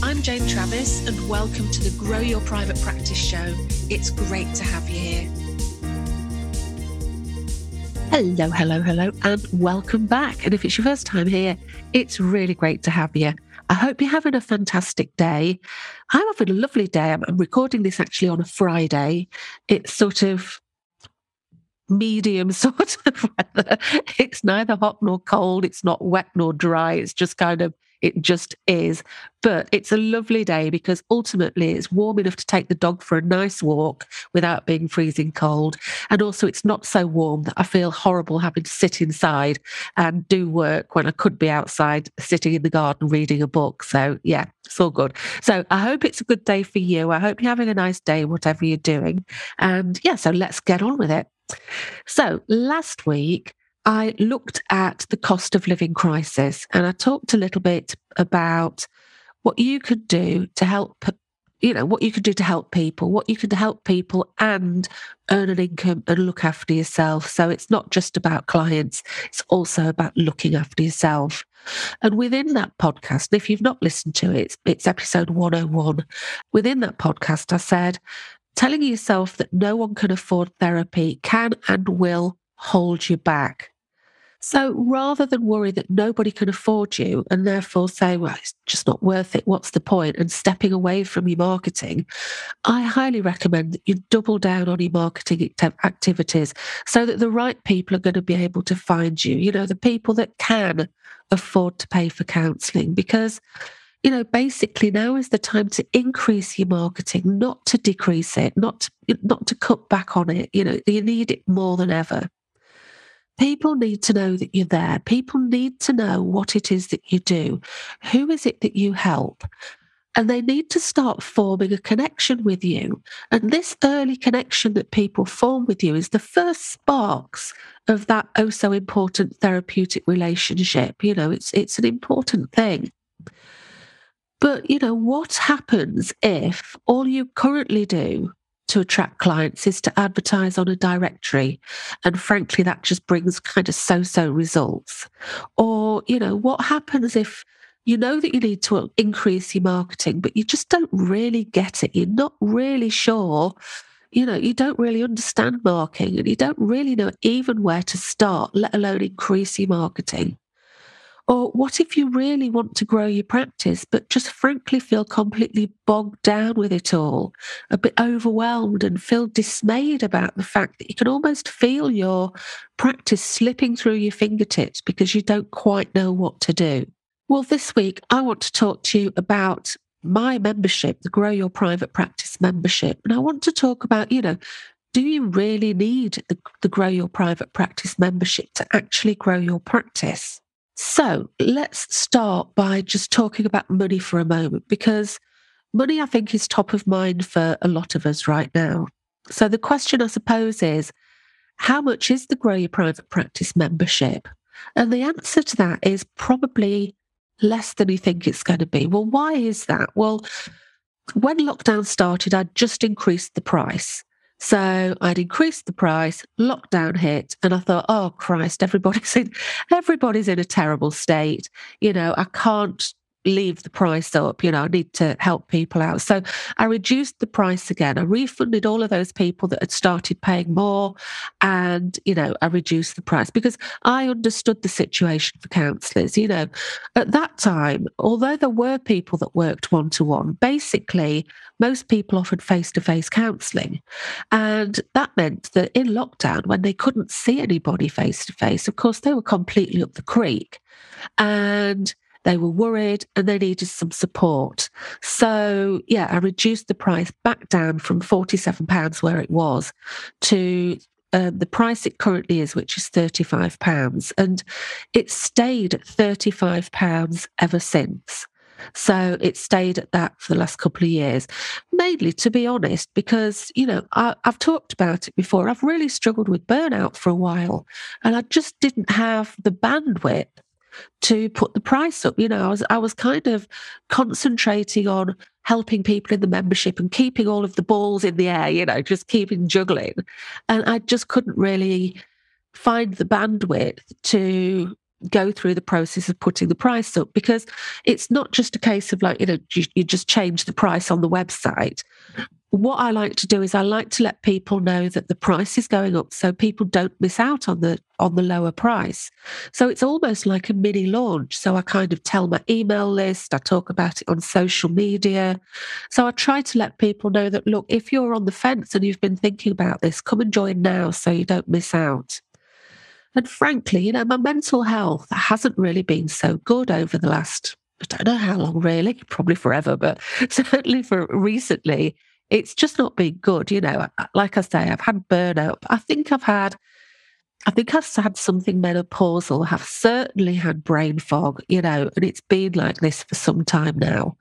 I'm Jane Travis, and welcome to the Grow Your Private Practice Show. It's great to have you here. Hello, hello, hello, and welcome back. And if it's your first time here, it's really great to have you. I hope you're having a fantastic day. I'm having a lovely day. I'm, recording this actually on a Friday. It's sort of medium sort of weather. It's neither hot nor cold. It's not wet nor dry. It's just kind of it just is. But it's a lovely day because ultimately it's warm enough to take the dog for a nice walk without being freezing cold. And also, it's not so warm that I feel horrible having to sit inside and do work when I could be outside sitting in the garden reading a book. So, yeah, it's all good. So, I hope it's a good day for you. I hope you're having a nice day, whatever you're doing. And yeah, so let's get on with it. So, last week, I looked at the cost of living crisis and I talked a little bit about what you could do to help you know what you could do to help people what you could help people and earn an income and look after yourself. So it's not just about clients it's also about looking after yourself. And within that podcast if you've not listened to it it's, episode 101 within that podcast i said telling yourself that no one can afford therapy can and will hold you back so rather than worry that nobody can afford you and therefore say, well, it's just not worth it, what's the point? And stepping away from your marketing, I highly recommend that you double down on your marketing activities so that the right people are going to be able to find you, you know, the people that can afford to pay for counseling because you know basically now is the time to increase your marketing not to decrease it not to, not to cut back on it you know you need it more than ever People need to know that you're there. People need to know what it is that you do. Who is it that you help? And they need to start forming a connection with you. And this early connection that people form with you is the first sparks of that oh so important therapeutic relationship. You know, it's it's an important thing. But you know, what happens if all you currently do to attract clients is to advertise on a directory. And frankly, that just brings kind of so so results. Or, you know, what happens if you know that you need to increase your marketing, but you just don't really get it? You're not really sure. You know, you don't really understand marketing and you don't really know even where to start, let alone increase your marketing. Or what if you really want to grow your practice, but just frankly feel completely bogged down with it all, a bit overwhelmed and feel dismayed about the fact that you can almost feel your practice slipping through your fingertips because you don't quite know what to do? Well, this week, I want to talk to you about my membership, the Grow Your Private Practice membership. And I want to talk about, you know, do you really need the, the Grow Your Private Practice membership to actually grow your practice? So let's start by just talking about money for a moment because money, I think, is top of mind for a lot of us right now. So the question, I suppose, is how much is the Grow Your Private Practice membership? And the answer to that is probably less than you think it's going to be. Well, why is that? Well, when lockdown started, I just increased the price. So I'd increased the price, lockdown hit, and I thought, oh Christ, everybody's in everybody's in a terrible state. You know, I can't leave the price up. You know, I need to help people out. So I reduced the price again. I refunded all of those people that had started paying more. And, you know, I reduced the price because I understood the situation for counsellors. You know, at that time, although there were people that worked one to one, basically, most people offered face to face counselling. And that meant that in lockdown, when they couldn't see anybody face to face, of course, they were completely up the creek. And they were worried and they needed some support. So, yeah, I reduced the price back down from £47 where it was to um, the price it currently is, which is £35. And it's stayed at £35 ever since. So it stayed at that for the last couple of years. Mainly, to be honest, because, you know, I, have talked about it before. I've really struggled with burnout for a while and I just didn't have the bandwidth to put the price up. You know, I was I was kind of concentrating on helping people in the membership and keeping all of the balls in the air, you know, just keeping juggling. And I just couldn't really find the bandwidth to go through the process of putting the price up because it's not just a case of like you know you, you, just change the price on the website what i like to do is i like to let people know that the price is going up so people don't miss out on the on the lower price. So it's almost like a mini launch. So i kind of tell my email list i talk about it on social media. So i try to let people know that look if you're on the fence and you've been thinking about this come and join now so you don't miss out. And frankly, you know, my mental health hasn't really been so good over the last, I don't know how long really, probably forever, but certainly for recently, it's just not been good. You know, like I say, I've had burnout. I think I've had, I think I've had something menopausal, I've certainly had brain fog, you know, and it's been like this for some time now.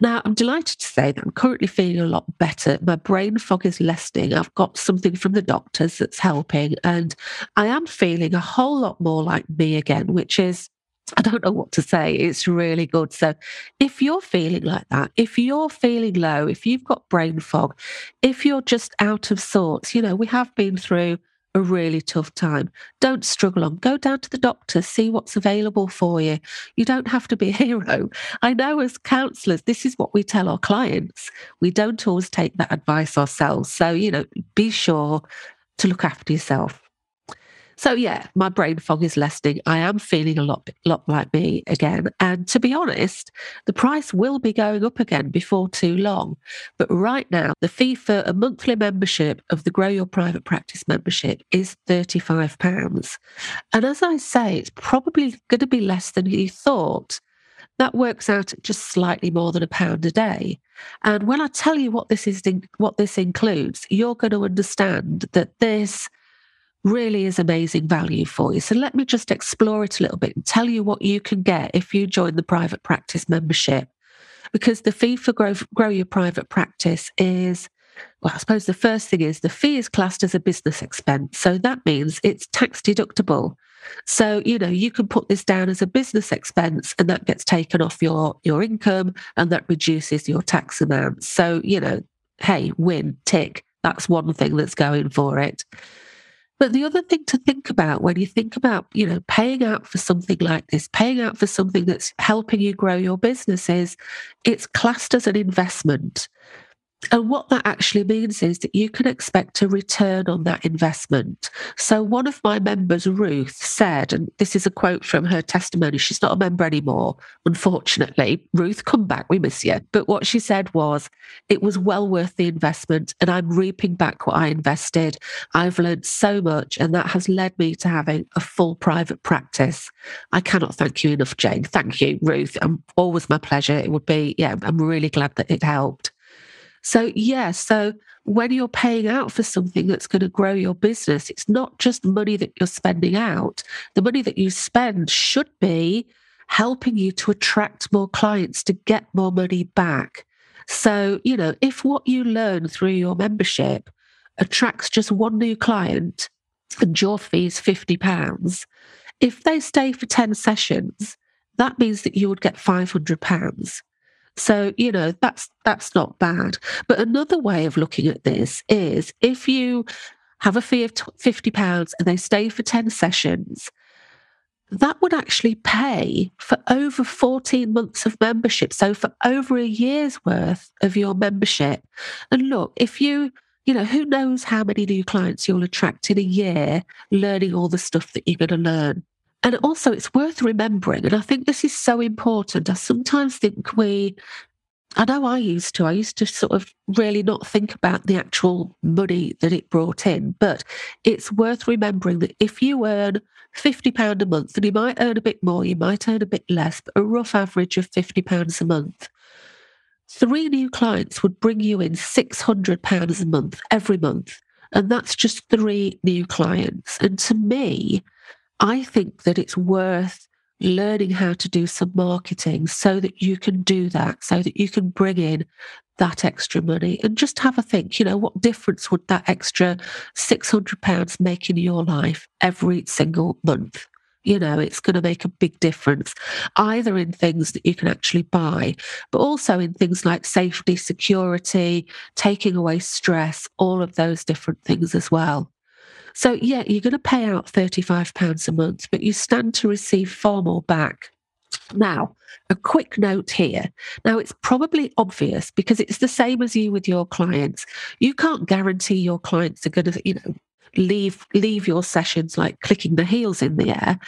Now, I'm delighted to say that I'm currently feeling a lot better. My brain fog is lessening. I've got something from the doctors that's helping, and I am feeling a whole lot more like me again, which is I don't know what to say. It's really good. So, if you're feeling like that, if you're feeling low, if you've got brain fog, if you're just out of sorts, you know, we have been through a really tough time. Don't struggle on. Go down to the doctor, see what's available for you. You don't have to be a hero. I know as counselors, this is what we tell our clients. We don't always take that advice ourselves. So, you know, be sure to look after yourself. So yeah, my brain fog is lessening. I am feeling a lot, lot like me again. And to be honest, the price will be going up again before too long. But right now, the fee for a monthly membership of the Grow Your Private Practice membership is £35. And as I say, it's probably going to be less than you thought that works out just slightly more than a pound a day. And when I tell you what this is, what this includes, you're going to understand that this really is amazing value for you. So let me just explore it a little bit and tell you what you can get if you join the private practice membership. Because the fee for grow, grow your private practice is, well, I suppose the first thing is the fee is classed as a business expense. So that means it's tax deductible. So, you know, you can put this down as a business expense and that gets taken off your, your income and that reduces your tax amount. So, you know, hey, win, tick. That's one thing that's going for it. But the other thing to think about when you think about, you know, paying out for something like this, paying out for something that's helping you grow your business is it's classed as an investment. And what that actually means is that you can expect a return on that investment. So, one of my members, Ruth, said, and this is a quote from her testimony, she's not a member anymore, unfortunately. Ruth, come back, we miss you. But what she said was, it was well worth the investment, and I'm reaping back what I invested. I've learned so much, and that has led me to having a full private practice. I cannot thank you enough, Jane. Thank you, Ruth. I'm always my pleasure. It would be, yeah, I'm really glad that it helped. So, yeah, so when you're paying out for something that's going to grow your business, it's not just money that you're spending out. The money that you spend should be helping you to attract more clients to get more money back. So, you know, if what you learn through your membership attracts just one new client and your fee is £50, if they stay for 10 sessions, that means that you would get £500. So, you know, that's that's not bad. But another way of looking at this is if you have a fee of 50 pounds and they stay for 10 sessions, that would actually pay for over 14 months of membership. So for over a year's worth of your membership. And look, if you you know, who knows how many new clients you'll attract in a year learning all the stuff that you're going to learn. And also, it's worth remembering, and I think this is so important. I sometimes think we, I know I used to, I used to sort of really not think about the actual money that it brought in, but it's worth remembering that if you earn £50 a month, and you might earn a bit more, you might earn a bit less, but a rough average of £50 a month, three new clients would bring you in £600 a month every month. And that's just three new clients. And to me, I think that it's worth learning how to do some marketing so that you can do that, so that you can bring in that extra money and just have a think, you know, what difference would that extra £600 make in your life every single month? You know, it's going to make a big difference, either in things that you can actually buy, but also in things like safety, security, taking away stress, all of those different things as well. So, yeah, you're going to pay out £35 a month, but you stand to receive far more back. Now, a quick note here. Now, it's probably obvious because it's the same as you with your clients. You can't guarantee your clients are going to, you know, leave leave your sessions like clicking the heels in the air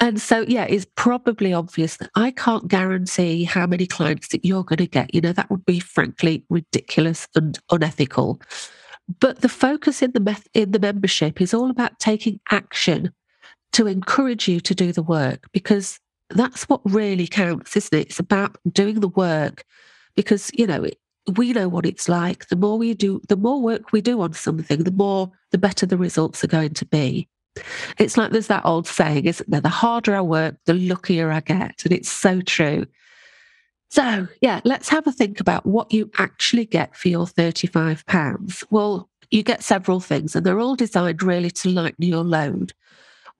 and so yeah it's probably obvious that i can't guarantee how many clients that you're going to get you know that would be frankly ridiculous and unethical but the focus in the meth- in the membership is all about taking action to encourage you to do the work because that's what really counts, isn't it? It's about doing the work because, you know, it, we know what it's like. The more we do, the more work we do on something, the more, the better the results are going to be. It's like there's that old saying, isn't there? The harder I work, the luckier I get. And it's so true. So, yeah, let's have a think about what you actually get for your £35. Well, you get several things, and they're all designed really to lighten your load.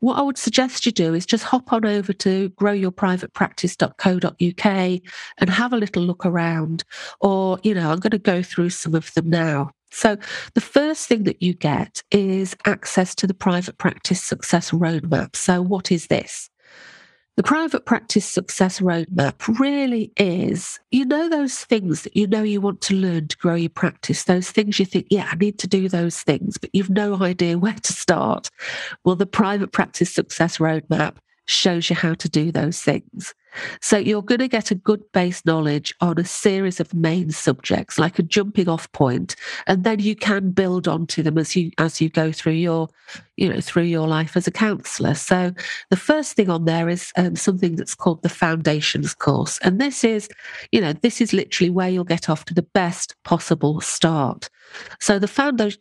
What I would suggest you do is just hop on over to growyourprivatepractice.co.uk and have a little look around. Or, you know, I'm going to go through some of them now. So, the first thing that you get is access to the private practice success roadmap. So, what is this? The private practice success roadmap really is, you know, those things that you know you want to learn to grow your practice, those things you think, yeah, I need to do those things, but you've no idea where to start. Well, the private practice success roadmap shows you how to do those things. So you're going to get a good base knowledge on a series of main subjects, like a jumping off point, and then you can build onto them as you as you go through your, you know, through your life as a counsellor. So the first thing on there is um, something that's called the foundations course, and this is, you know, this is literally where you'll get off to the best possible start. So the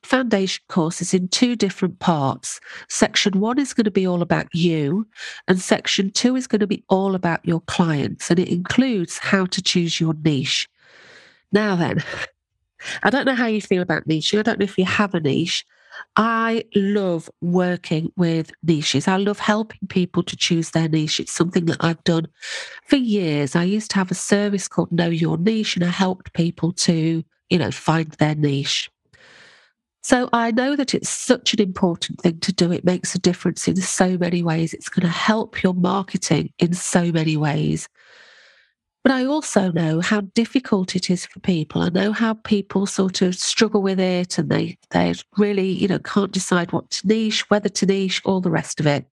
foundation course is in two different parts. Section one is going to be all about you, and section two is going to be all about your clients, and it includes how to choose your niche. Now, then, I don't know how you feel about niche. I don't know if you have a niche. I love working with niches. I love helping people to choose their niche. It's something that I've done for years. I used to have a service called Know Your Niche, and I helped people to you know, find their niche. So I know that it's such an important thing to do. It makes a difference in so many ways. It's going to help your marketing in so many ways. But I also know how difficult it is for people. I know how people sort of struggle with it and they they really, you know, can't decide what to niche, whether to niche, all the rest of it.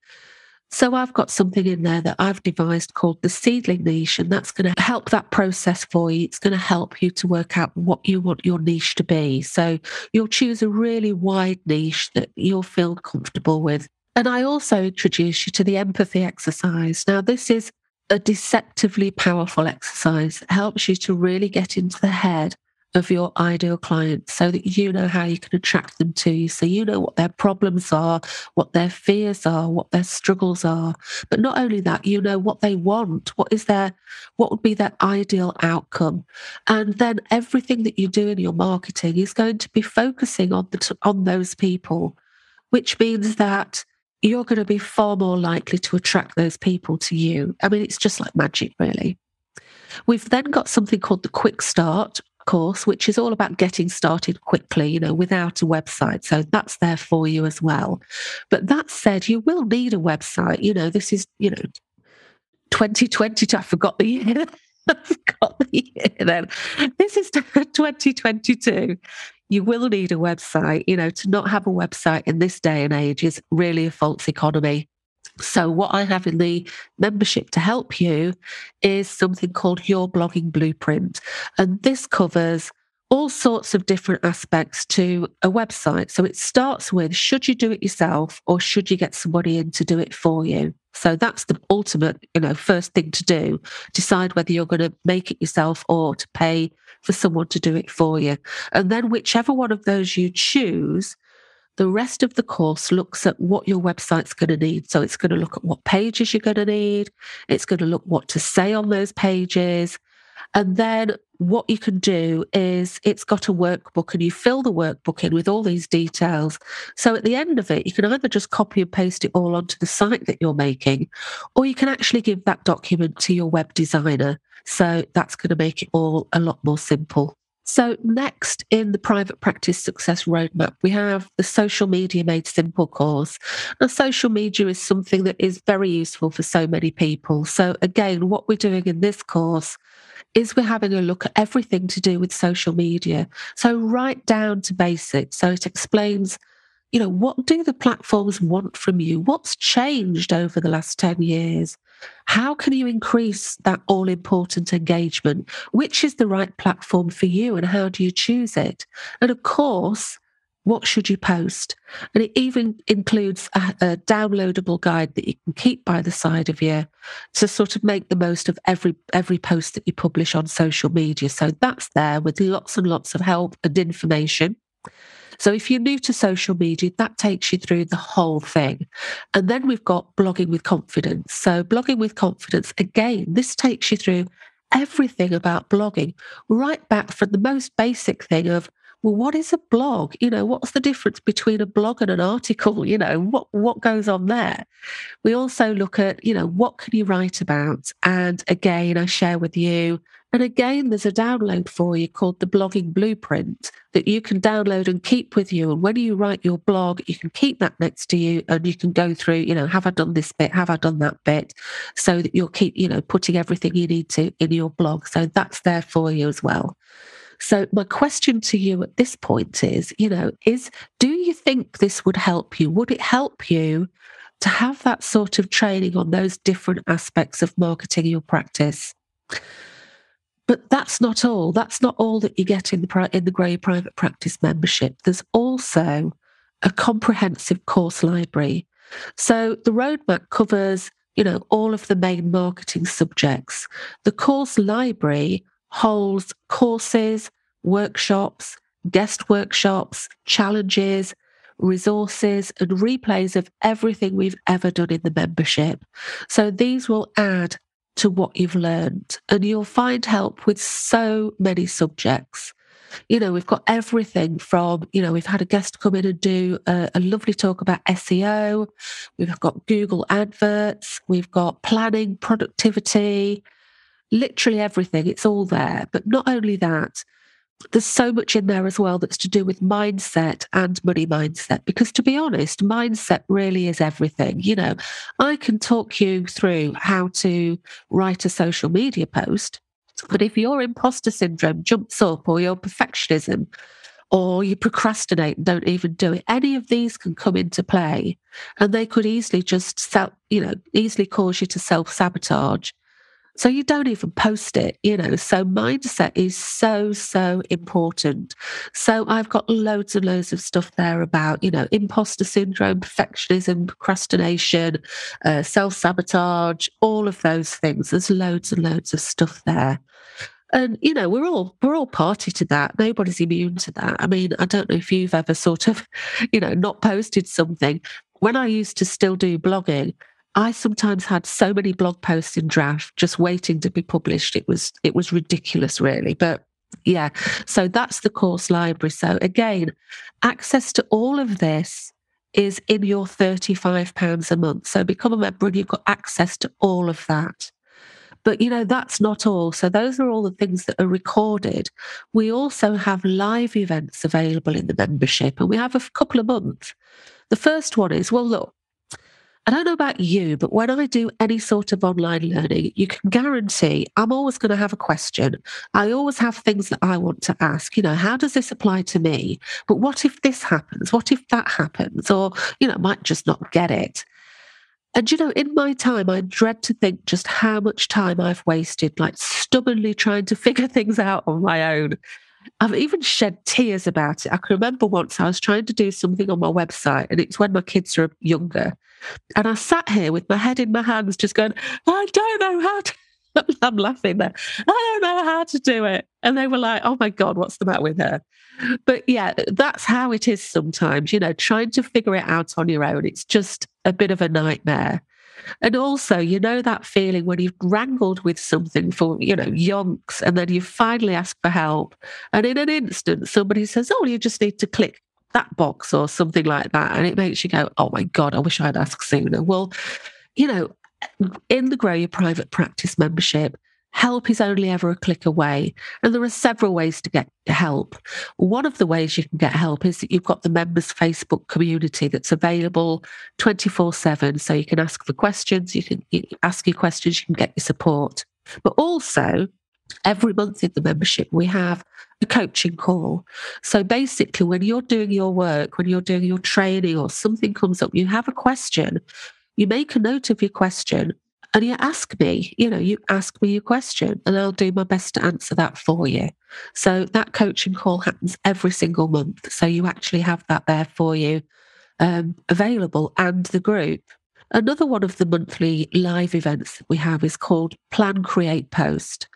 So I've got something in there that I've devised called the seedling niche, and that's going to help that process for you. It's going to help you to work out what you want your niche to be. So you'll choose a really wide niche that you'll feel comfortable with. And I also introduce you to the empathy exercise. Now, this is a deceptively powerful exercise that helps you to really get into the head of your ideal client so that you know how you can attract them to you. So you know what their problems are, what their fears are, what their struggles are. But not only that, you know what they want, what is their, what would be their ideal outcome. And then everything that you do in your marketing is going to be focusing on the, on those people, which means that you're going to be far more likely to attract those people to you. I mean, it's just like magic, really. We've then got something called the quick start, course, which is all about getting started quickly, you know, without a website. So that's there for you as well. But that said, you will need a website. You know, this is, you know, 2022. I forgot the year. I forgot the year then. This is 2022. You will need a website. You know, to not have a website in this day and age is really a false economy. So, what I have in the membership to help you is something called Your Blogging Blueprint. And this covers all sorts of different aspects to a website. So, it starts with should you do it yourself or should you get somebody in to do it for you? So that's the ultimate, you know, first thing to do. Decide whether you're going to make it yourself or to pay for someone to do it for you. And then whichever one of those you choose, The rest of the course looks at what your website's going to need. So it's going to look at what pages you're going to need. It's going to look what to say on those pages. And then what you can do is it's got a workbook and you fill the workbook in with all these details. So at the end of it, you can either just copy and paste it all onto the site that you're making, or you can actually give that document to your web designer. So that's going to make it all a lot more simple. So, next in the private practice success roadmap, we have the social media made simple course. Now, social media is something that is very useful for so many people. So, again, what we're doing in this course is we're having a look at everything to do with social media. So, right down to basics. So, it explains you know, what do the platforms want from you? What's changed over the last 10 years? How can you increase that all important engagement? Which is the right platform for you and how do you choose it? And of course, what should you post? And it even includes a, a, downloadable guide that you can keep by the side of you to sort of make the most of every every post that you publish on social media. So that's there with lots and lots of help and information. So if you're new to social media, that takes you through the whole thing. And then we've got blogging with confidence. So blogging with confidence, again, this takes you through everything about blogging, right back from the most basic thing of well, what is a blog? You know, what's the difference between a blog and an article? You know, what what goes on there? We also look at, you know, what can you write about? And again, I share with you and again, there's a download for you called the Blogging Blueprint that you can download and keep with you. And when you write your blog, you can keep that next to you and you can go through, you know, have I done this bit? Have I done that bit? So that you'll keep, you know, putting everything you need to in your blog. So that's there for you as well. So my question to you at this point is, you know, is do you think this would help you? Would it help you to have that sort of training on those different aspects of marketing your practice? But that's not all. That's not all that you get in the in the Grow Your Private Practice membership. There's also a comprehensive course library. So the roadmap covers, you know, all of the main marketing subjects. The course library holds courses, workshops, guest workshops, challenges, resources, and replays of everything we've ever done in the membership. So these will add to what you've learned. And you'll find help with so many subjects. You know, we've got everything from, you know, we've had a guest come in and do a, a lovely talk about SEO. We've got Google adverts. We've got planning, productivity, literally everything. It's all there. But not only that, there's so much in there as well that's to do with mindset and money mindset. Because to be honest, mindset really is everything. You know, I can talk you through how to write a social media post, but if your imposter syndrome jumps up or your perfectionism, or you procrastinate and don't even do it. Any of these can come into play and they could easily just self, you know, easily cause you to self sabotage so you don't even post it, you know. So mindset is so, so important. So I've got loads and loads of stuff there about, you know, imposter syndrome, perfectionism, procrastination, uh, self sabotage, all of those things. There's loads and loads of stuff there. And you know, we're all we're all party to that. Nobody's immune to that. I mean, I don't know if you've ever sort of, you know, not posted something. When I used to still do blogging, I sometimes had so many blog posts in draft just waiting to be published. It was it was ridiculous, really. But yeah, so that's the course library. So again, access to all of this is in your £35 a month. So become a member and you've got access to all of that. But you know, that's not all. So those are all the things that are recorded. We also have live events available in the membership, and we have a couple of months. The first one is well, look, I don't know about you, but when I do any sort of online learning, you can guarantee I'm always going to have a question. I always have things that I want to ask. You know, how does this apply to me? But what if this happens? What if that happens? Or, you know, I might just not get it. And, you know, in my time, I dread to think just how much time I've wasted, like stubbornly trying to figure things out on my own. I've even shed tears about it. I can remember once I was trying to do something on my website, and it's when my kids are younger. And I sat here with my head in my hands, just going, I don't know how to. I'm laughing there. I don't know how to do it. And they were like, oh my God, what's the matter with her? But yeah, that's how it is sometimes, you know, trying to figure it out on your own. It's just a bit of a nightmare. And also, you know, that feeling when you've wrangled with something for, you know, yonks, and then you finally ask for help. And in an instant, somebody says, Oh, you just need to click that box or something like that. And it makes you go, Oh my God, I wish I'd asked sooner. Well, you know, in the Grow Your Private Practice membership, help is only ever a click away. And there are several ways to get help. One of the ways you can get help is that you've got the members Facebook community that's available 24 7. So you can ask for questions, you can ask your questions, you can get your support. But also, every month in the membership, we have a coaching call. So basically, when you're doing your work, when you're doing your training or something comes up, you have a question, you make a note of your question and you ask me, you know, you ask me your question and I'll do my best to answer that for you. So that coaching call happens every single month. So you actually have that there for you um, available and the group. Another one of the monthly live events that we have is called Plan Create Post.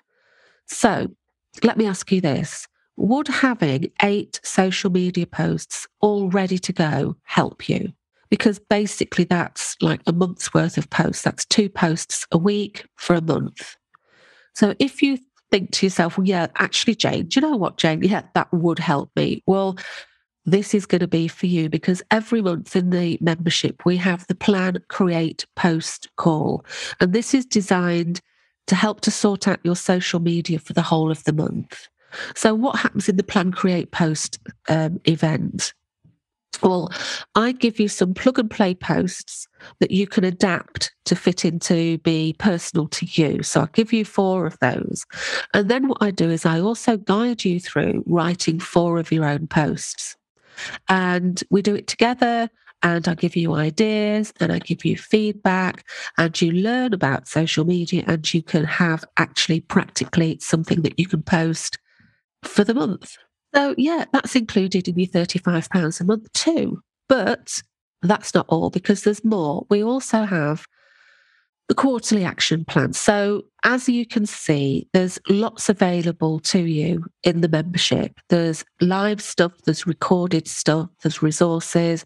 So let me ask you this Would having eight social media posts all ready to go help you? Because basically, that's like a month's worth of posts. That's two posts a week for a month. So if you think to yourself, well, yeah, actually, Jane, do you know what, Jane? Yeah, that would help me. Well, this is going to be for you because every month in the membership, we have the plan, create, post call. And this is designed to help to sort out your social media for the whole of the month. So, what happens in the Plan Create Post um, event? Well, I give you some plug and play posts that you can adapt to fit into be personal to you. So I'll give you four of those. And then what I do is I also guide you through writing four of your own posts. And we do it together and I give you ideas and I give you feedback and you learn about social media and you can have actually practically something that you can post for the month. So, yeah, that's included in your £35 a month too. But that's not all because there's more. We also have the quarterly action plan. So, as you can see, there's lots available to you in the membership. There's live stuff, there's recorded stuff, there's resources,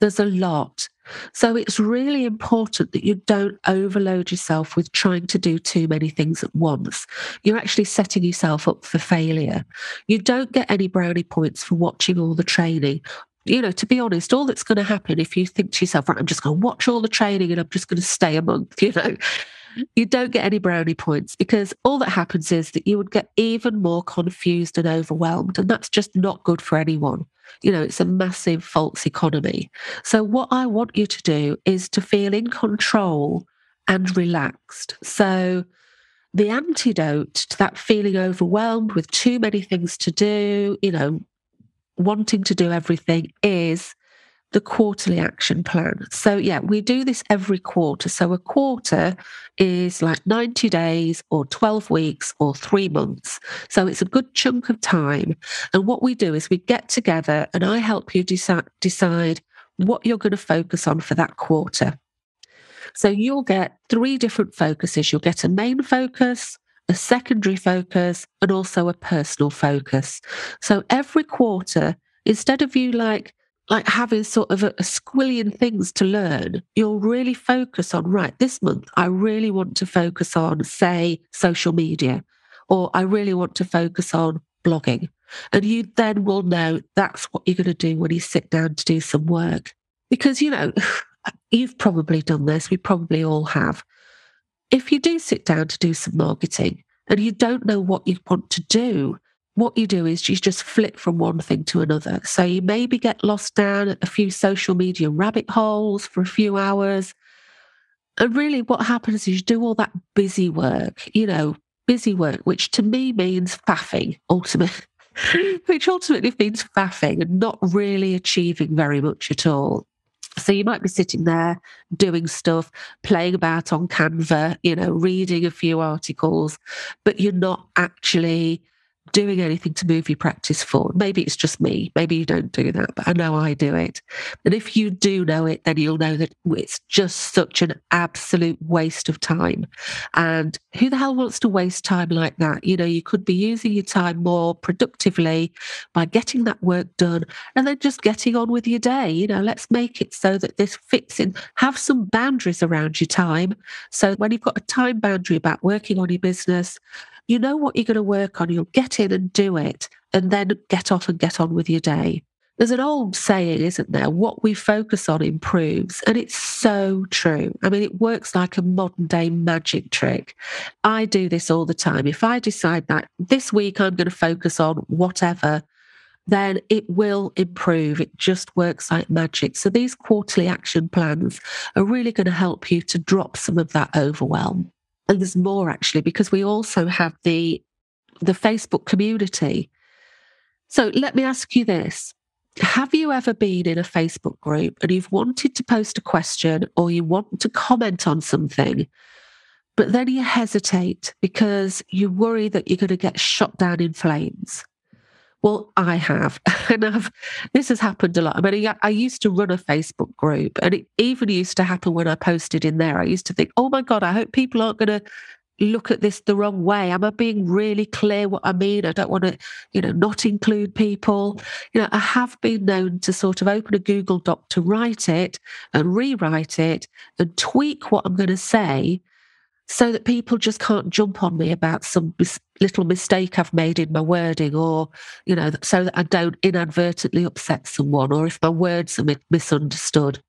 there's a lot. So it's really important that you don't overload yourself with trying to do too many things at once. You're actually setting yourself up for failure. You don't get any brownie points for watching all the training. You know, to be honest, all that's going to happen if you think to yourself, right, I'm just going to watch all the training and I'm just going to stay a month, you know, you don't get any brownie points because all that happens is that you would get even more confused and overwhelmed. And that's just not good for anyone. You know, it's a massive false economy. So, what I want you to do is to feel in control and relaxed. So, the antidote to that feeling overwhelmed with too many things to do, you know, wanting to do everything is the quarterly action plan. So, yeah, we do this every quarter. So, a quarter is like 90 days or 12 weeks or three months. So, it's a good chunk of time. And what we do is we get together and I help you decide, decide what you're going to focus on for that quarter. So, you'll get three different focuses. You'll get a main focus, a secondary focus, and also a personal focus. So, every quarter, instead of you like, like having sort of a, a squillion things to learn, you'll really focus on, right, this month, I really want to focus on, say, social media, or I really want to focus on blogging. And you then will know that's what you're going to do when you sit down to do some work. Because, you know, you've probably done this, we probably all have. If you do sit down to do some marketing and you don't know what you want to do, what you do is you just flip from one thing to another. So you maybe get lost down a few social media rabbit holes for a few hours. And really, what happens is you do all that busy work, you know, busy work, which to me means faffing ultimately, which ultimately means faffing and not really achieving very much at all. So you might be sitting there doing stuff, playing about on Canva, you know, reading a few articles, but you're not actually doing anything to move your practice forward. Maybe it's just me. Maybe you don't do that, but I know I do it. And if you do know it, then you'll know that it's just such an absolute waste of time. And who the hell wants to waste time like that? You know, you could be using your time more productively by getting that work done and then just getting on with your day. You know, let's make it so that this fits in. Have some boundaries around your time. So when you've got a time boundary about working on your business, you know what you're going to work on, you'll get in and do it, and then get off and get on with your day. There's an old saying, isn't there? What we focus on improves. And it's so true. I mean, it works like a modern day magic trick. I do this all the time. If I decide that this week I'm going to focus on whatever, then it will improve. It just works like magic. So these quarterly action plans are really going to help you to drop some of that overwhelm and there's more actually because we also have the the Facebook community. So let me ask you this. Have you ever been in a Facebook group and you've wanted to post a question or you want to comment on something, but then you hesitate because you worry that you're going to get shot down in flames? Well, I have. And I've, this has happened a lot. I mean, I used to run a Facebook group, and it even used to happen when I posted in there. I used to think, oh my God, I hope people aren't going to look at this the wrong way. Am I being really clear what I mean? I don't want to, you know, not include people. You know, I have been known to sort of open a Google Doc to write it and rewrite it and tweak what I'm going to say so that people just can't jump on me about some mis- little mistake I've made in my wording, or, you know, so that I don't inadvertently upset someone, or if my words are mi- misunderstood.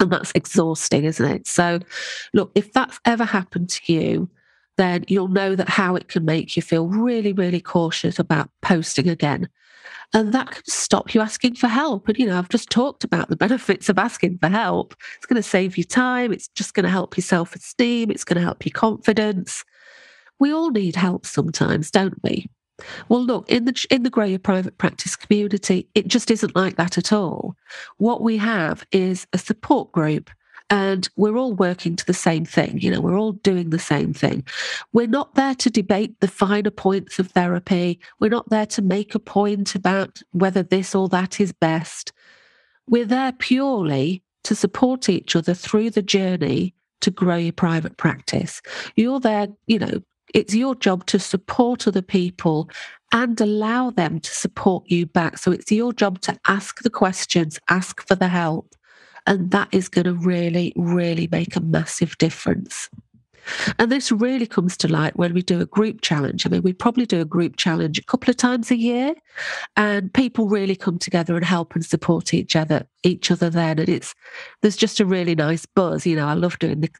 And that's exhausting, isn't it? So, look, if that's ever happened to you, then you'll know that how it can make you feel really, really cautious about posting again and that can stop you asking for help. And, you know, I've just talked about the benefits of asking for help. It's going to save you time. It's just going to help your self esteem. It's going to help your confidence. We all need help sometimes, don't we? Well, look, in the in the Your Private Practice community, it just isn't like that at all. What we have is a support group and we're all working to the same thing. You know, we're all doing the same thing. We're not there to debate the finer points of therapy. We're not there to make a point about whether this or that is best. We're there purely to support each other through the journey to grow your private practice. You're there, you know, it's your job to support other people and allow them to support you back. So it's your job to ask the questions, ask for the help, and that is going to really, really make a massive difference. And this really comes to light when we do a group challenge. I mean, we probably do a group challenge a couple of times a year, and people really come together and help and support each other, each other. Then, and it's there's just a really nice buzz. You know, I love doing the.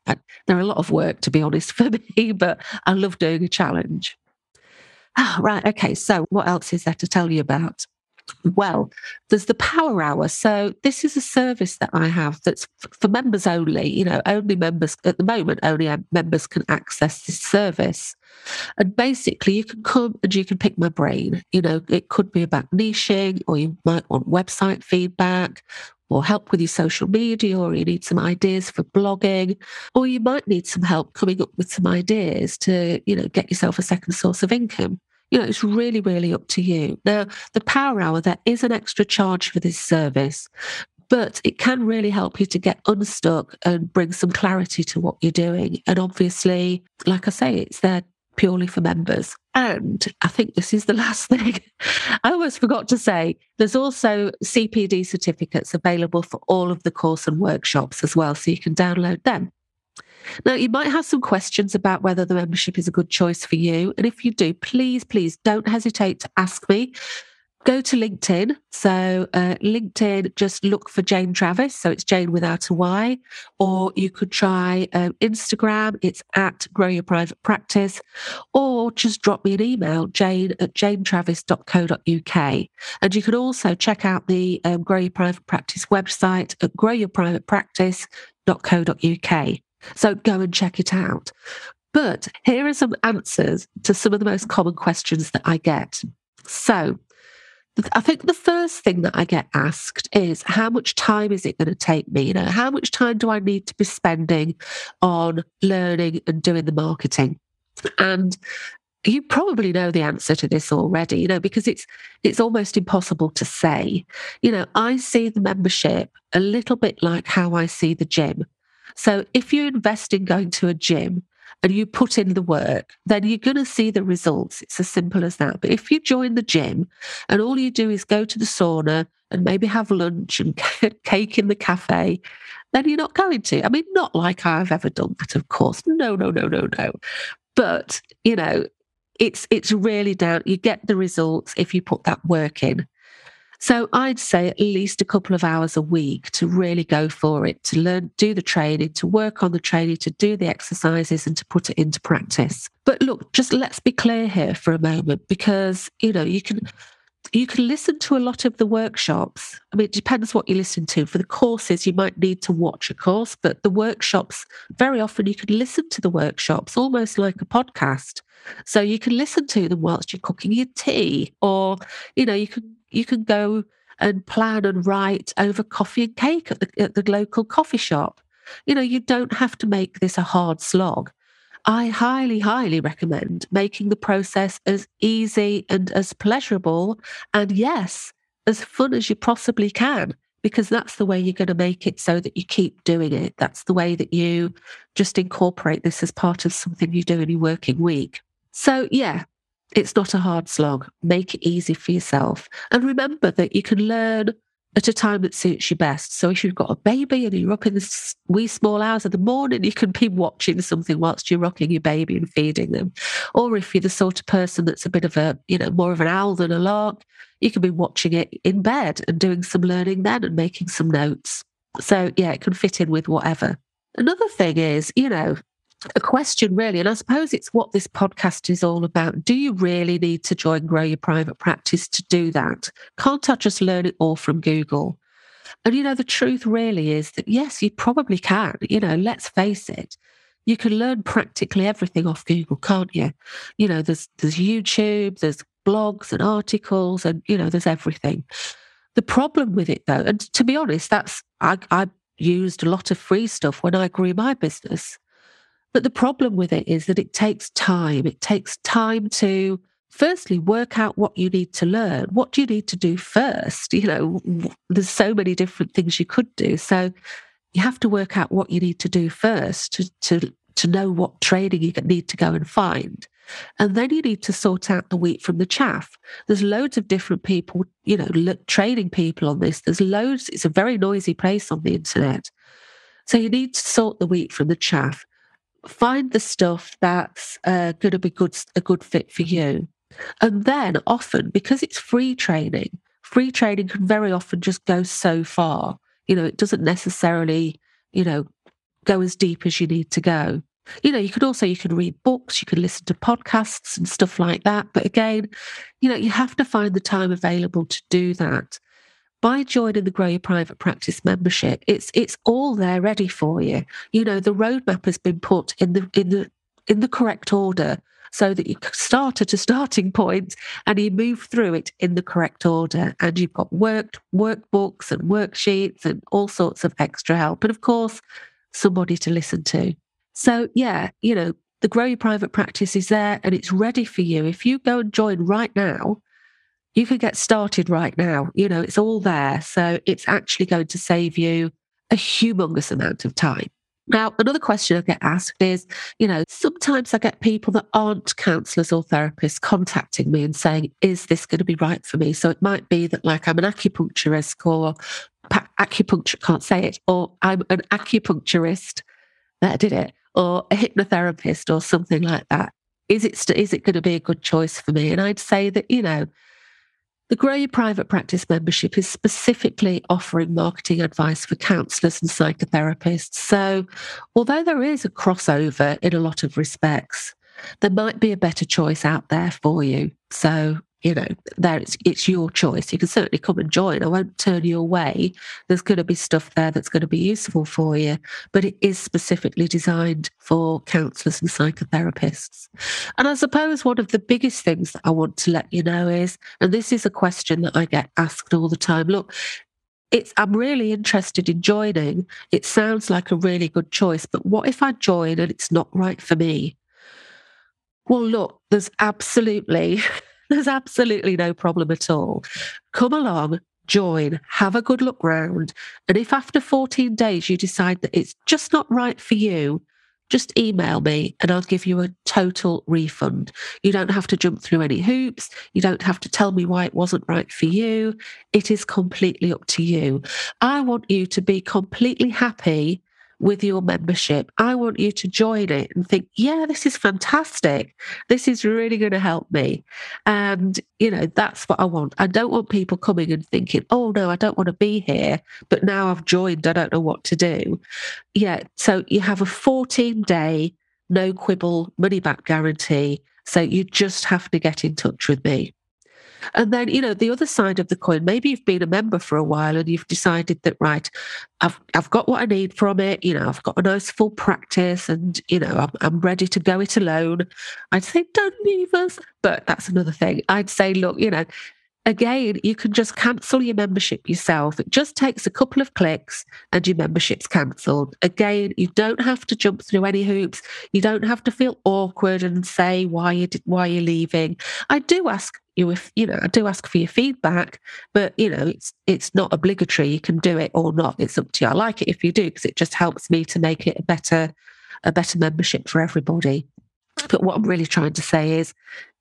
There are a lot of work, to be honest, for me, but I love doing a challenge. Ah, right. Okay. So, what else is there to tell you about? Well, there's the Power Hour. So this is a service that I have that's for members only. You know, only members at the moment, only members can access this service. And basically, you can come and you can pick my brain. You know, it could be about niching, or you might want website feedback, or help with your social media, or you need some ideas for blogging, or you might need some help coming up with some ideas to, you know, get yourself a second source of income. You know, it's really, really up to you. Now, the power hour, there is an extra charge for this service, but it can really help you to get unstuck and bring some clarity to what you're doing. And obviously, like I say, it's there purely for members. And I think this is the last thing. I almost forgot to say there's also CPD certificates available for all of the course and workshops as well. So you can download them. Now, you might have some questions about whether the membership is a good choice for you. And if you do, please, please don't hesitate to ask me. Go to LinkedIn. So, uh, LinkedIn, just look for Jane Travis. So, it's Jane without a Y. Or you could try um, Instagram. It's at Grow Your Private Practice. Or just drop me an email, jane at janetravis.co.uk. And you can also check out the um, Grow Your Private Practice website at growyourprivatepractice.co.uk. So go and check it out. But here are some answers to some of the most common questions that I get. So, I think the first thing that I get asked is how much time is it going to take me? You know, how much time do I need to be spending on learning and doing the marketing? And you probably know the answer to this already, you know, because it's it's almost impossible to say. You know, I see the membership a little bit like how I see the gym. So if you invest in going to a gym and you put in the work, then you're going to see the results. It's as simple as that. But if you join the gym and all you do is go to the sauna and maybe have lunch and cake in the cafe, then you're not going to. I mean, not like I've ever done that, of course. No, no, no, no, no. But, you know, it's it's really down. You get the results if you put that work in. So I'd say at least a couple of hours a week to really go for it, to learn, do the training, to work on the training, to do the exercises and to put it into practice. But look, just let's be clear here for a moment because, you know, you can you can listen to a lot of the workshops. I mean, it depends what you listen to. For the courses, you might need to watch a course, but the workshops, very often you can listen to the workshops almost like a podcast. So you can listen to them whilst you're cooking your tea, or you know, you can you can go and plan and write over coffee and cake at the, at the local coffee shop. You know, you don't have to make this a hard slog. I highly, highly recommend making the process as easy and as pleasurable and, yes, as fun as you possibly can, because that's the way you're going to make it so that you keep doing it. That's the way that you just incorporate this as part of something you do in your working week. So, yeah, it's not a hard slog. Make it easy for yourself. And remember that you can learn at a time that suits you best. So if you've got a baby and you're up in the wee small hours of the morning, you can be watching something whilst you're rocking your baby and feeding them. Or if you're the sort of person that's a bit of a, you know, more of an owl than a lark, you can be watching it in bed and doing some learning then and making some notes. So yeah, it can fit in with whatever. Another thing is, you know, a question really, and I suppose it's what this podcast is all about. Do you really need to join Grow Your Private Practice to do that? Can't I just learn it all from Google? And you know, the truth really is that yes, you probably can. You know, let's face it. You can learn practically everything off Google, can't you? You know, there's there's YouTube, there's blogs and articles, and you know, there's everything. The problem with it though, and to be honest, that's I, I used a lot of free stuff when I grew my business. But the problem with it is that it takes time. It takes time to firstly work out what you need to learn. What do you need to do first? You know, there's so many different things you could do. So you have to work out what you need to do first to, to, to know what training you need to go and find. And then you need to sort out the wheat from the chaff. There's loads of different people, you know, training people on this. There's loads, it's a very noisy place on the internet. So you need to sort the wheat from the chaff find the stuff that's uh, going to be good, a good fit for you. And then often, because it's free training, free training can very often just go so far. You know, it doesn't necessarily, you know, go as deep as you need to go. You know, you can also you can read books, you can listen to podcasts and stuff like that. But again, you know, you have to find the time available to do that by joining the Grow Your Private Practice membership, it's it's all there ready for you. You know, the roadmap has been put in the in the in the correct order so that you start at a starting point and you move through it in the correct order. And you've got worked workbooks and worksheets and all sorts of extra help. And of course, somebody to listen to. So yeah, you know, the Grow Your Private Practice is there and it's ready for you. If you go and join right now, you can get started right now. You know, it's all there. So it's actually going to save you a humongous amount of time. Now, another question I get asked is, you know, sometimes I get people that aren't counselors or therapists contacting me and saying, is this going to be right for me? So it might be that, like, I'm an acupuncturist or acupuncture, can't say it, or I'm an acupuncturist. That did it. Or a hypnotherapist or something like that. Is it, is it going to be a good choice for me? And I'd say that, you know, the Your Private Practice membership is specifically offering marketing advice for counsellors and psychotherapists. So, although there is a crossover in a lot of respects, there might be a better choice out there for you. So, you know, there it's, it's your choice. You can certainly come and join. I won't turn you away. There's going to be stuff there that's going to be useful for you, but it is specifically designed for counsellors and psychotherapists. And I suppose one of the biggest things that I want to let you know is, and this is a question that I get asked all the time look, it's I'm really interested in joining. It sounds like a really good choice, but what if I join and it's not right for me? Well, look, there's absolutely, there's absolutely no problem at all. Come along, join, have a good look round. And if after 14 days you decide that it's just not right for you, just email me and I'll give you a total refund. You don't have to jump through any hoops. You don't have to tell me why it wasn't right for you. It is completely up to you. I want you to be completely happy with your membership. I want you to join it and think, yeah, this is fantastic. This is really going to help me. And, you know, that's what I want. I don't want people coming and thinking, oh, no, I don't want to be here, but now I've joined, I don't know what to do. Yeah. So you have a 14 day, no quibble money back guarantee. So you just have to get in touch with me. And then, you know, the other side of the coin, maybe you've been a member for a while and you've decided that, right, I've, I've got what I need from it. You know, I've got a nice full practice and, you know, I'm, I'm ready to go it alone. I'd say, don't leave us. But that's another thing. I'd say, look, you know, again, you can just cancel your membership yourself. It just takes a couple of clicks and your membership's cancelled. Again, you don't have to jump through any hoops. You don't have to feel awkward and say why you did, why you're leaving. I do ask you if you know I do ask for your feedback, but you know it's it's not obligatory. You can do it or not. It's up to you. I like it if you do because it just helps me to make it a better a better membership for everybody. But what I'm really trying to say is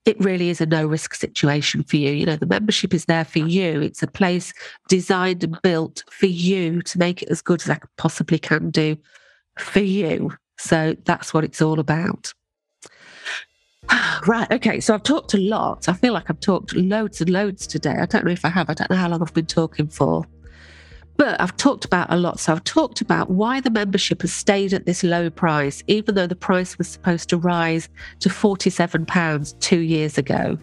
it really is a no risk situation for you. You know, the membership is there for you. It's a place designed and built for you to make it as good as I possibly can do for you. So that's what it's all about. Right. Okay. So I've talked a lot. I feel like I've talked loads and loads today. I don't know if I have. I don't know how long I've been talking for. But I've talked about a lot. So I've talked about why the membership has stayed at this low price, even though the price was supposed to rise to £47 two years ago.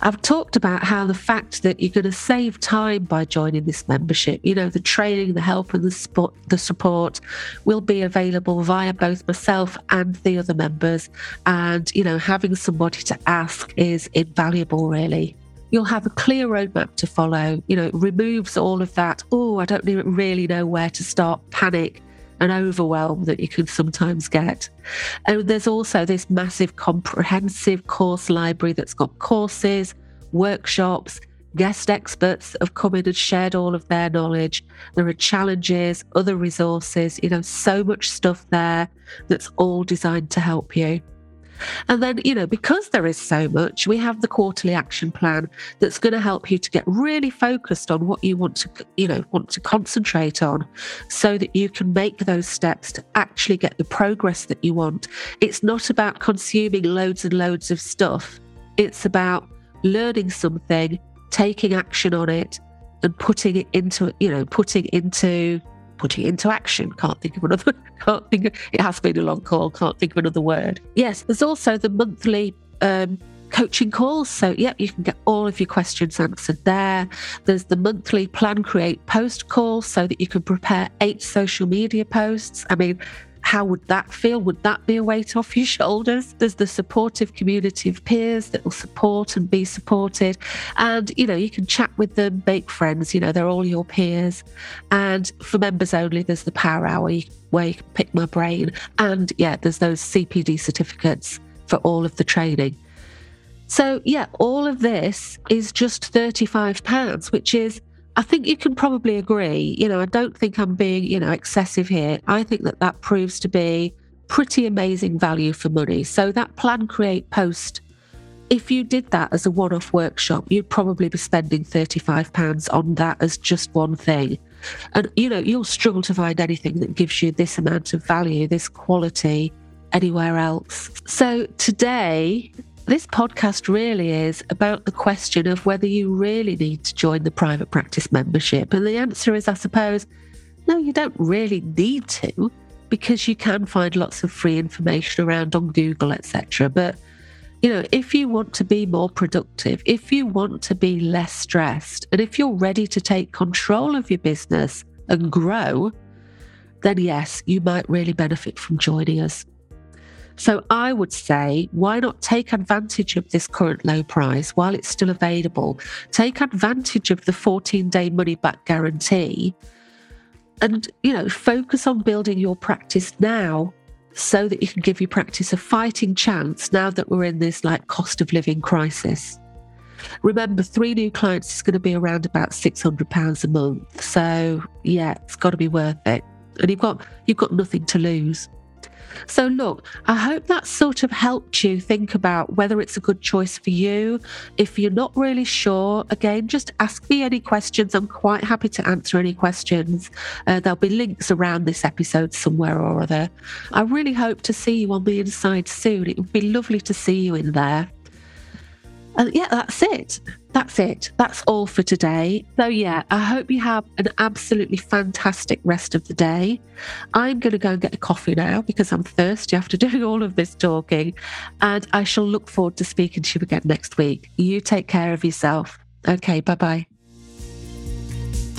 I've talked about how the fact that you're going to save time by joining this membership, you know, the training, the help, and the support, the support will be available via both myself and the other members. And, you know, having somebody to ask is invaluable, really. You'll have a clear roadmap to follow. You know, it removes all of that, oh, I don't really know where to start, panic and overwhelm that you can sometimes get. And there's also this massive comprehensive course library that's got courses, workshops, guest experts have come in and shared all of their knowledge. There are challenges, other resources, you know, so much stuff there that's all designed to help you. And then, you know, because there is so much, we have the quarterly action plan that's going to help you to get really focused on what you want to, you know, want to concentrate on so that you can make those steps to actually get the progress that you want. It's not about consuming loads and loads of stuff. It's about learning something, taking action on it and putting it into, you know, putting into putting it into action. Can't think of another, can't think of, it has been a long call, can't think of another word. Yes, there's also the monthly um, coaching calls. So, yep, you can get all of your questions answered there. There's the monthly plan, create, post call so that you can prepare eight social media posts. I mean, how would that feel? Would that be a weight off your shoulders? There's the supportive community of peers that will support and be supported. And, you know, you can chat with them, make friends, you know, they're all your peers. And for members only, there's the power hour where you can pick my brain. And yeah, there's those CPD certificates for all of the training. So, yeah, all of this is just £35, which is I think you can probably agree. You know, I don't think I'm being, you know, excessive here. I think that that proves to be pretty amazing value for money. So that plan, create, post. If you did that as a one off workshop, you'd probably be spending £35 on that as just one thing. And, you know, you'll struggle to find anything that gives you this amount of value, this quality anywhere else. So today, this podcast really is about the question of whether you really need to join the private practice membership. And the answer is, I suppose, no, you don't really need to because you can find lots of free information around on Google, etc. But you know, if you want to be more productive, if you want to be less stressed, and if you're ready to take control of your business and grow, then yes, you might really benefit from joining us. So I would say, why not take advantage of this current low price while it's still available? Take advantage of the 14 day money back guarantee and, you know, focus on building your practice now so that you can give your practice a fighting chance now that we're in this like cost of living crisis. Remember, three new clients is going to be around about £600 a month. So, yeah, it's got to be worth it. And you've got, you've got nothing to lose. So, look, I hope that sort of helped you think about whether it's a good choice for you. If you're not really sure, again, just ask me any questions. I'm quite happy to answer any questions. Uh, there'll be links around this episode somewhere or other. I really hope to see you on the inside soon. It would be lovely to see you in there. And yeah, that's it. That's it. That's all for today. So, yeah, I hope you have an absolutely fantastic rest of the day. I'm going to go and get a coffee now because I'm thirsty after doing all of this talking. And I shall look forward to speaking to you again next week. You take care of yourself. Okay, bye bye.